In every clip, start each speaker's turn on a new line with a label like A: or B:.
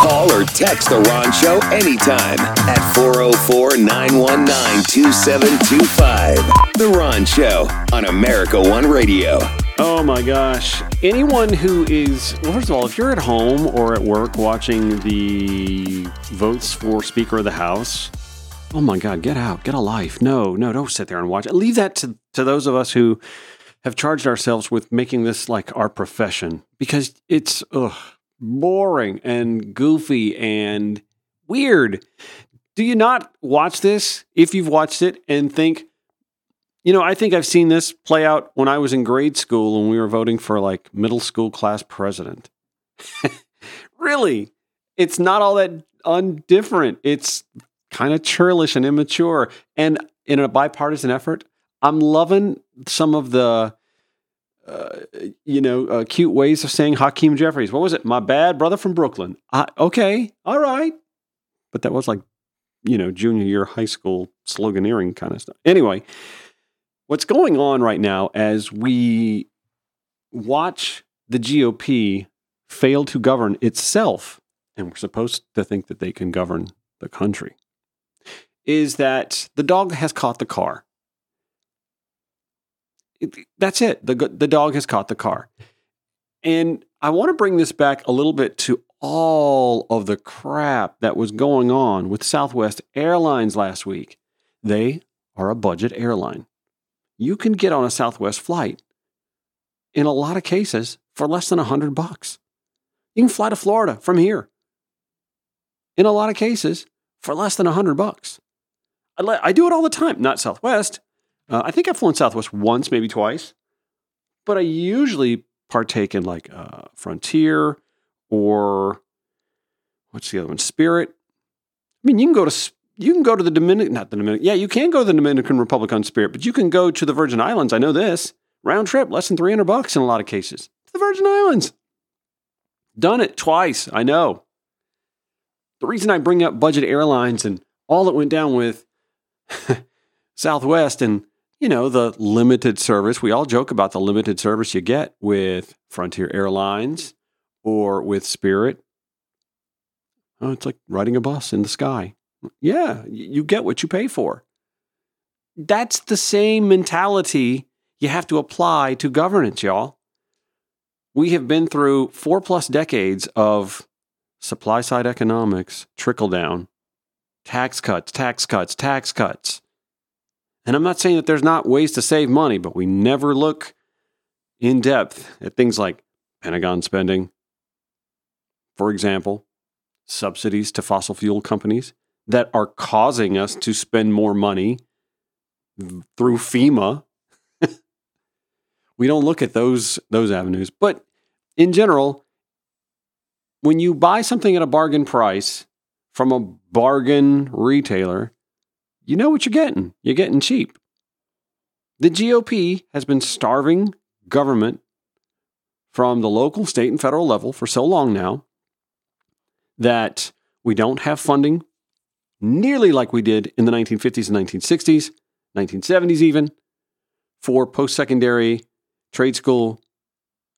A: Call or text The Ron Show anytime at 404 919 2725. The Ron Show on America One Radio.
B: Oh my gosh. Anyone who is, well, first of all, if you're at home or at work watching the votes for Speaker of the House, oh my God, get out, get a life. No, no, don't sit there and watch. Leave that to, to those of us who have charged ourselves with making this like our profession because it's ugh, boring and goofy and weird. Do you not watch this if you've watched it and think, you know, I think I've seen this play out when I was in grade school when we were voting for like middle school class president. really, it's not all that undifferent. It's kind of churlish and immature. And in a bipartisan effort, I'm loving some of the, uh, you know, uh, cute ways of saying Hakeem Jeffries. What was it? My bad brother from Brooklyn. Uh, okay, all right. But that was like, you know, junior year high school sloganeering kind of stuff. Anyway, what's going on right now as we watch the GOP fail to govern itself, and we're supposed to think that they can govern the country, is that the dog has caught the car. That's it. The, the dog has caught the car. And I want to bring this back a little bit to all of the crap that was going on with Southwest Airlines last week. They are a budget airline. You can get on a Southwest flight in a lot of cases for less than 100 bucks. You can fly to Florida from here in a lot of cases for less than 100 bucks. I do it all the time, not Southwest. Uh, I think I've flown Southwest once, maybe twice, but I usually partake in like uh, Frontier or what's the other one? Spirit. I mean, you can go to you can go to the Dominican, not the Dominican. Yeah, you can go to the Dominican Republic on Spirit, but you can go to the Virgin Islands. I know this round trip, less than three hundred bucks in a lot of cases. The Virgin Islands. Done it twice. I know. The reason I bring up budget airlines and all that went down with Southwest and you know the limited service. We all joke about the limited service you get with Frontier Airlines or with Spirit. Oh, it's like riding a bus in the sky. Yeah, you get what you pay for. That's the same mentality you have to apply to governance, y'all. We have been through four plus decades of supply side economics, trickle down, tax cuts, tax cuts, tax cuts. And I'm not saying that there's not ways to save money, but we never look in depth at things like Pentagon spending, for example, subsidies to fossil fuel companies that are causing us to spend more money through FEMA. we don't look at those those avenues, but in general, when you buy something at a bargain price from a bargain retailer, you know what you're getting. You're getting cheap. The GOP has been starving government from the local, state, and federal level for so long now that we don't have funding nearly like we did in the 1950s and 1960s, 1970s even, for post secondary, trade school,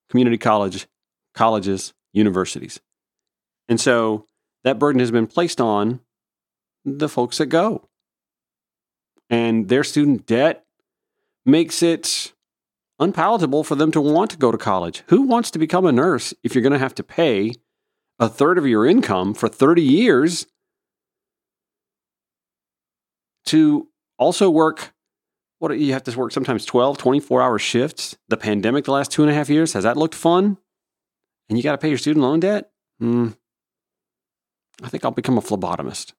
B: community college, colleges, universities. And so that burden has been placed on the folks that go. And their student debt makes it unpalatable for them to want to go to college. Who wants to become a nurse if you're going to have to pay a third of your income for 30 years to also work? What you have to work sometimes 12, 24 hour shifts. The pandemic, the last two and a half years, has that looked fun? And you got to pay your student loan debt? Hmm. I think I'll become a phlebotomist.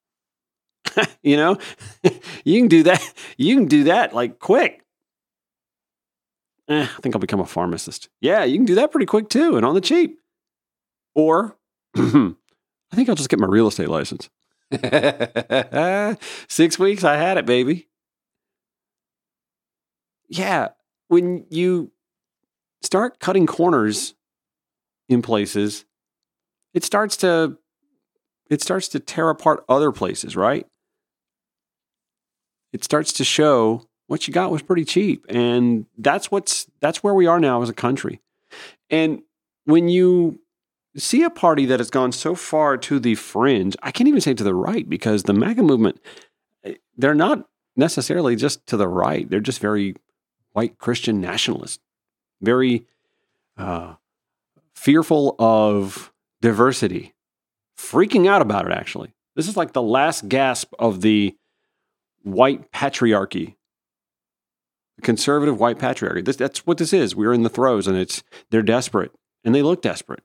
B: you know, you can do that. You can do that like quick. Eh, I think I'll become a pharmacist. Yeah, you can do that pretty quick too, and on the cheap. Or I think I'll just get my real estate license. Six weeks, I had it, baby. Yeah, when you start cutting corners in places, it starts to it starts to tear apart other places, right? It starts to show what you got was pretty cheap. And that's what's that's where we are now as a country. And when you see a party that has gone so far to the fringe. I can't even say to the right because the MAGA movement, they're not necessarily just to the right. They're just very white Christian nationalist, very uh, fearful of diversity, freaking out about it, actually. This is like the last gasp of the white patriarchy, conservative white patriarchy. This, that's what this is. We're in the throes, and it's they're desperate, and they look desperate.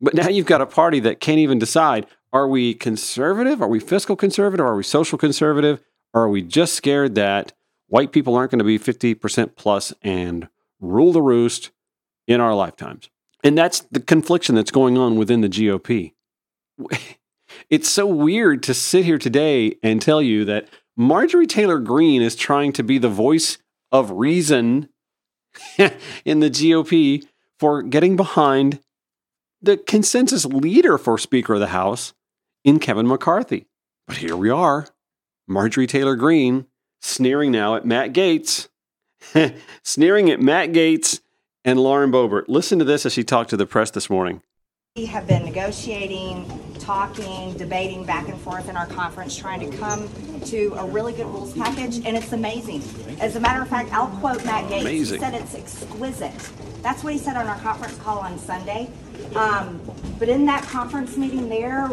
B: But now you've got a party that can't even decide: are we conservative? Are we fiscal conservative? Are we social conservative? Or are we just scared that white people aren't going to be 50% plus and rule the roost in our lifetimes? And that's the confliction that's going on within the GOP. It's so weird to sit here today and tell you that Marjorie Taylor Greene is trying to be the voice of reason in the GOP for getting behind the consensus leader for Speaker of the House in Kevin McCarthy. But here we are, Marjorie Taylor Greene sneering now at Matt Gaetz, sneering at Matt Gaetz and Lauren Boebert. Listen to this as she talked to the press this morning.
C: We have been negotiating, talking, debating back and forth in our conference, trying to come to a really good rules package, and it's amazing. As a matter of fact, I'll quote Matt Gaetz.
B: Amazing.
C: He said it's exquisite. That's what he said on our conference call on Sunday. Um, but in that conference meeting there,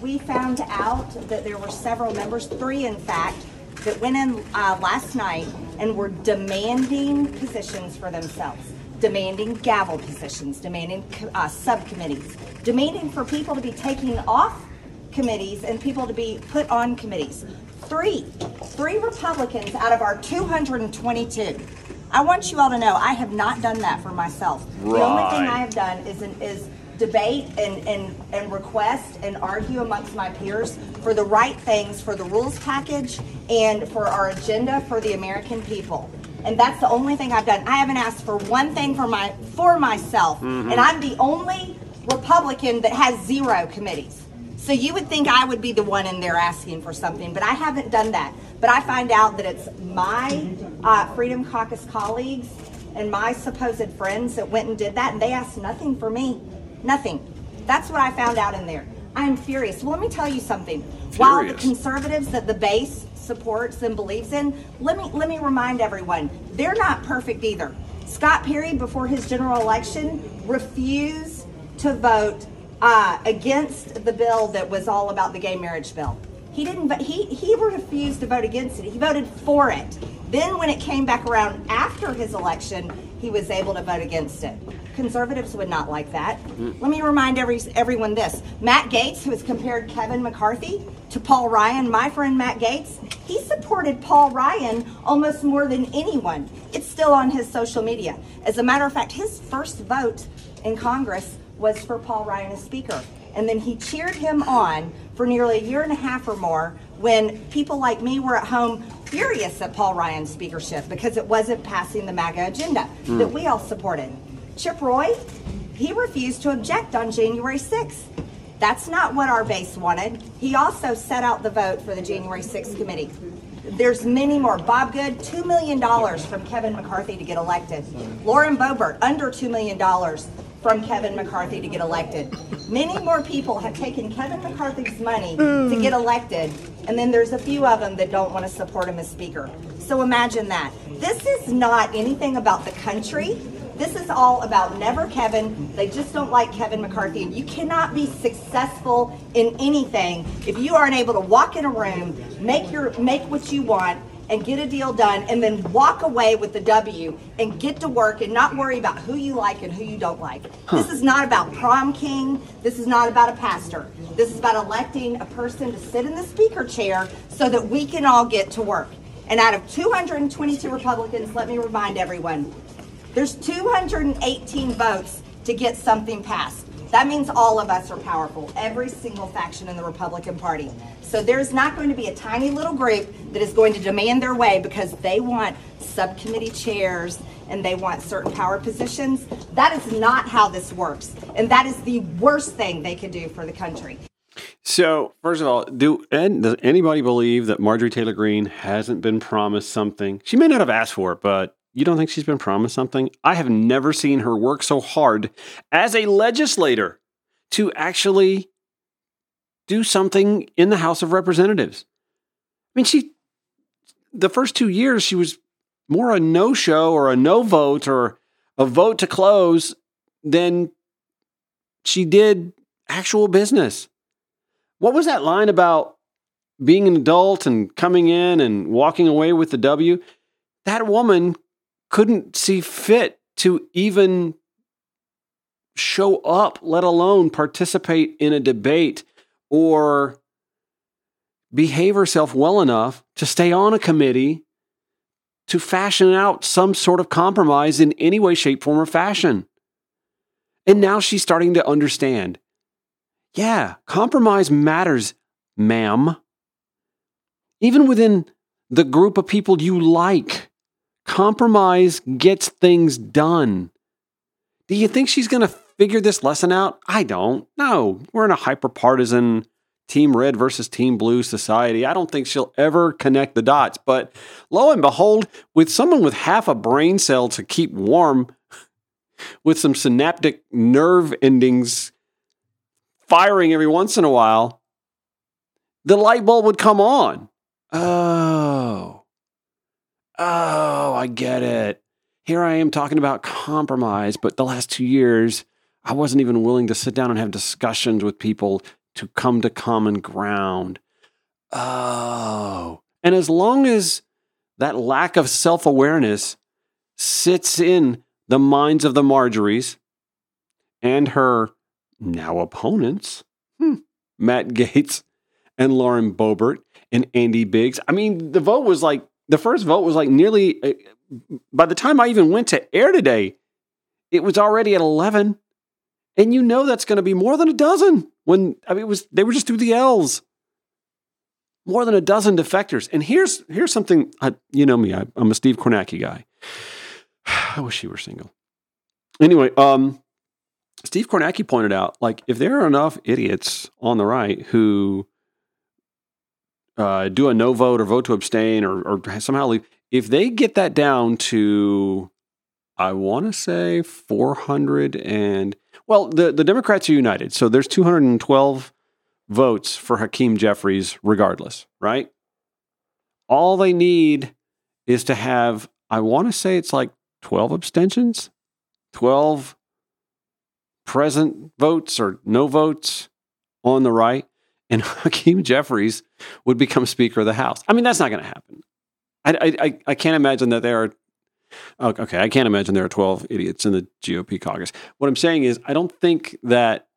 C: we found out that there were several members, three in fact, that went in uh, last night and were demanding positions for themselves demanding gavel positions, demanding uh, subcommittees, demanding for people to be taken off committees and people to be put on committees. Three, three Republicans out of our 222. I want you all to know I have not done that for myself. The only thing I have done is is debate and, and, and request and argue amongst my peers for the right things for the rules package and for our agenda for the American people. And that's the only thing I've done. I haven't asked for one thing for my for myself. And I'm the only Republican that has zero committees. So you would think I would be the one in there asking for something, but I haven't done that. But I find out that it's my uh, Freedom Caucus colleagues and my supposed friends that went and did that, and they asked nothing for me. Nothing. That's what I found out in there. I'm furious. Well, let me tell you something. While the conservatives that the base supports and believes in, let me let me remind everyone, they're not perfect either. Scott Perry, before his general election, refused to vote uh, against the bill that was all about the gay marriage bill. He didn't. He he refused to vote against it. He voted for it. Then, when it came back around after his election, he was able to vote against it. Conservatives would not like that. Mm. Let me remind every, everyone this: Matt Gaetz, who has compared Kevin McCarthy to Paul Ryan, my friend Matt Gaetz, he supported Paul Ryan almost more than anyone. It's still on his social media. As a matter of fact, his first vote in Congress was for Paul Ryan as Speaker. And then he cheered him on for nearly a year and a half or more when people like me were at home furious at Paul Ryan's speakership because it wasn't passing the MAGA agenda hmm. that we all supported. Chip Roy, he refused to object on January 6th. That's not what our base wanted. He also set out the vote for the January 6th committee. There's many more. Bob Good, $2 million from Kevin McCarthy to get elected. Hmm. Lauren Boebert, under $2 million from Kevin McCarthy to get elected. Many more people have taken Kevin McCarthy's money to mm. get elected, and then there's a few of them that don't want to support him as Speaker. So imagine that. This is not anything about the country. This is all about never Kevin. They just don't like Kevin McCarthy. And you cannot be successful in anything if you aren't able to walk in a room, make your make what you want, and get a deal done, and then walk away with the W and get to work and not worry about who you like and who you don't like. This is not about prom king. This is not about a pastor. This is about electing a person to sit in the speaker chair so that we can all get to work. And out of 222 Republicans, let me remind everyone, there's 218 votes to get something passed. That means all of us are powerful, every single faction in the Republican Party. So there's not going to be a tiny little group that is going to demand their way because they want subcommittee chairs and they want certain power positions. That is not how this works. And that is the worst thing they could do for the country.
B: So, first of all, do and does anybody believe that Marjorie Taylor Greene hasn't been promised something? She may not have asked for it, but You don't think she's been promised something? I have never seen her work so hard as a legislator to actually do something in the House of Representatives. I mean, she, the first two years, she was more a no show or a no vote or a vote to close than she did actual business. What was that line about being an adult and coming in and walking away with the W? That woman couldn't see fit to even show up, let alone participate in a debate or behave herself well enough to stay on a committee to fashion out some sort of compromise in any way, shape, form, or fashion. And now she's starting to understand yeah, compromise matters, ma'am. Even within the group of people you like, compromise gets things done. Do you think she's going to figure this lesson out? I don't. No, we're in a hyper partisan team red versus team blue society. I don't think she'll ever connect the dots. But lo and behold, with someone with half a brain cell to keep warm, with some synaptic nerve endings firing every once in a while, the light bulb would come on. Oh, oh, I get it. Here I am talking about compromise, but the last two years, I wasn't even willing to sit down and have discussions with people to come to common ground. Oh. And as long as that lack of self awareness sits in the minds of the Marjories and her now opponents, hmm, Matt Gaetz and Lauren Boebert and Andy Biggs. I mean, the vote was like, the first vote was like nearly, uh, by the time I even went to air today, it was already at 11. And you know that's going to be more than a dozen when I mean it was they were just through the L's. More than a dozen defectors. And here's here's something I, you know me, I, am a Steve Kornacki guy. I wish he were single. Anyway, um, Steve Kornacki pointed out, like, if there are enough idiots on the right who uh, do a no vote or vote to abstain or, or somehow leave, if they get that down to, I want to say 400 and, well, the, the Democrats are united. So there's 212 votes for Hakeem Jeffries, regardless, right? All they need is to have, I want to say it's like 12 abstentions, 12 present votes or no votes on the right, and Hakeem Jeffries would become Speaker of the House. I mean, that's not going to happen. I, I, I can't imagine that there are. Oh, okay, I can't imagine there are 12 idiots in the GOP caucus. What I'm saying is, I don't think that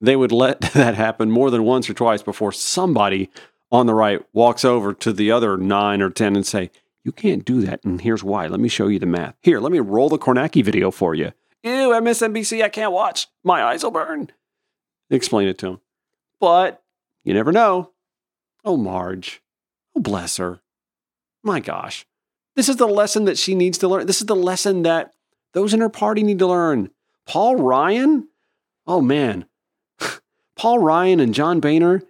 B: they would let that happen more than once or twice before somebody on the right walks over to the other nine or 10 and say, You can't do that. And here's why. Let me show you the math. Here, let me roll the Kornacki video for you. Ew, MSNBC, I can't watch. My eyes will burn. Explain it to him. But you never know. Oh, Marge. Oh, bless her. My gosh. This is the lesson that she needs to learn. This is the lesson that those in her party need to learn. Paul Ryan? Oh, man. Paul Ryan and John Boehner,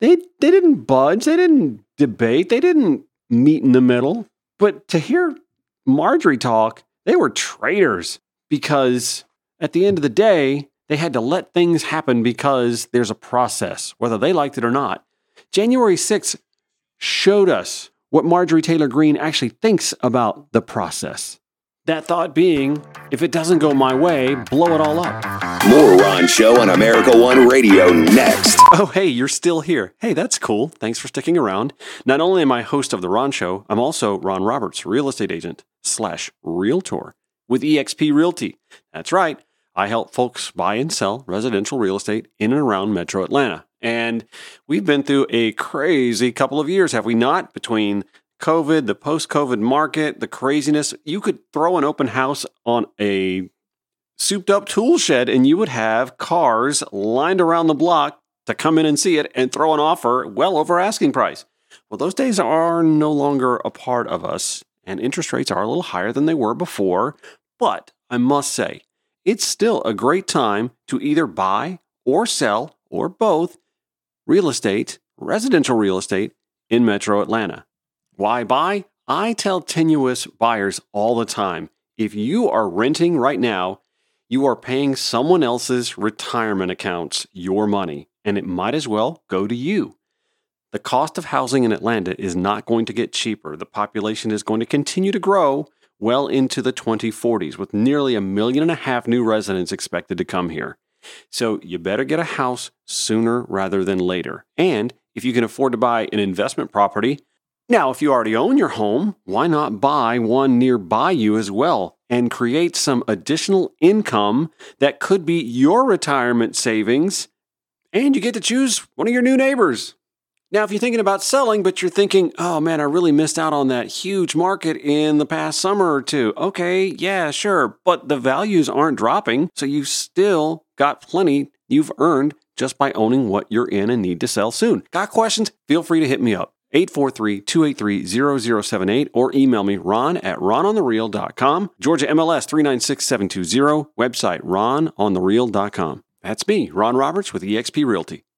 B: they, they didn't budge. They didn't debate. They didn't meet in the middle. But to hear Marjorie talk, they were traitors because at the end of the day, they had to let things happen because there's a process, whether they liked it or not. January 6th showed us what Marjorie Taylor Greene actually thinks about the process. That thought being, if it doesn't go my way, blow it all up.
A: More Ron Show on America One Radio next.
B: Oh, hey, you're still here. Hey, that's cool. Thanks for sticking around. Not only am I host of The Ron Show, I'm also Ron Roberts, real estate agent slash realtor with eXp Realty. That's right. I help folks buy and sell residential real estate in and around metro Atlanta. And we've been through a crazy couple of years, have we not? Between COVID, the post COVID market, the craziness. You could throw an open house on a souped up tool shed and you would have cars lined around the block to come in and see it and throw an offer well over asking price. Well, those days are no longer a part of us and interest rates are a little higher than they were before. But I must say, it's still a great time to either buy or sell or both real estate, residential real estate in metro Atlanta. Why buy? I tell tenuous buyers all the time if you are renting right now, you are paying someone else's retirement accounts your money, and it might as well go to you. The cost of housing in Atlanta is not going to get cheaper. The population is going to continue to grow well into the 2040s, with nearly a million and a half new residents expected to come here. So you better get a house sooner rather than later. And if you can afford to buy an investment property, now, if you already own your home, why not buy one nearby you as well and create some additional income that could be your retirement savings? And you get to choose one of your new neighbors. Now, if you're thinking about selling, but you're thinking, oh man, I really missed out on that huge market in the past summer or two. Okay, yeah, sure. But the values aren't dropping. So you still got plenty you've earned just by owning what you're in and need to sell soon. Got questions? Feel free to hit me up. 843-283-0078 or email me ron at rononthereal.com. Georgia MLS 396720. Website rononthereal.com. That's me, Ron Roberts with eXp Realty.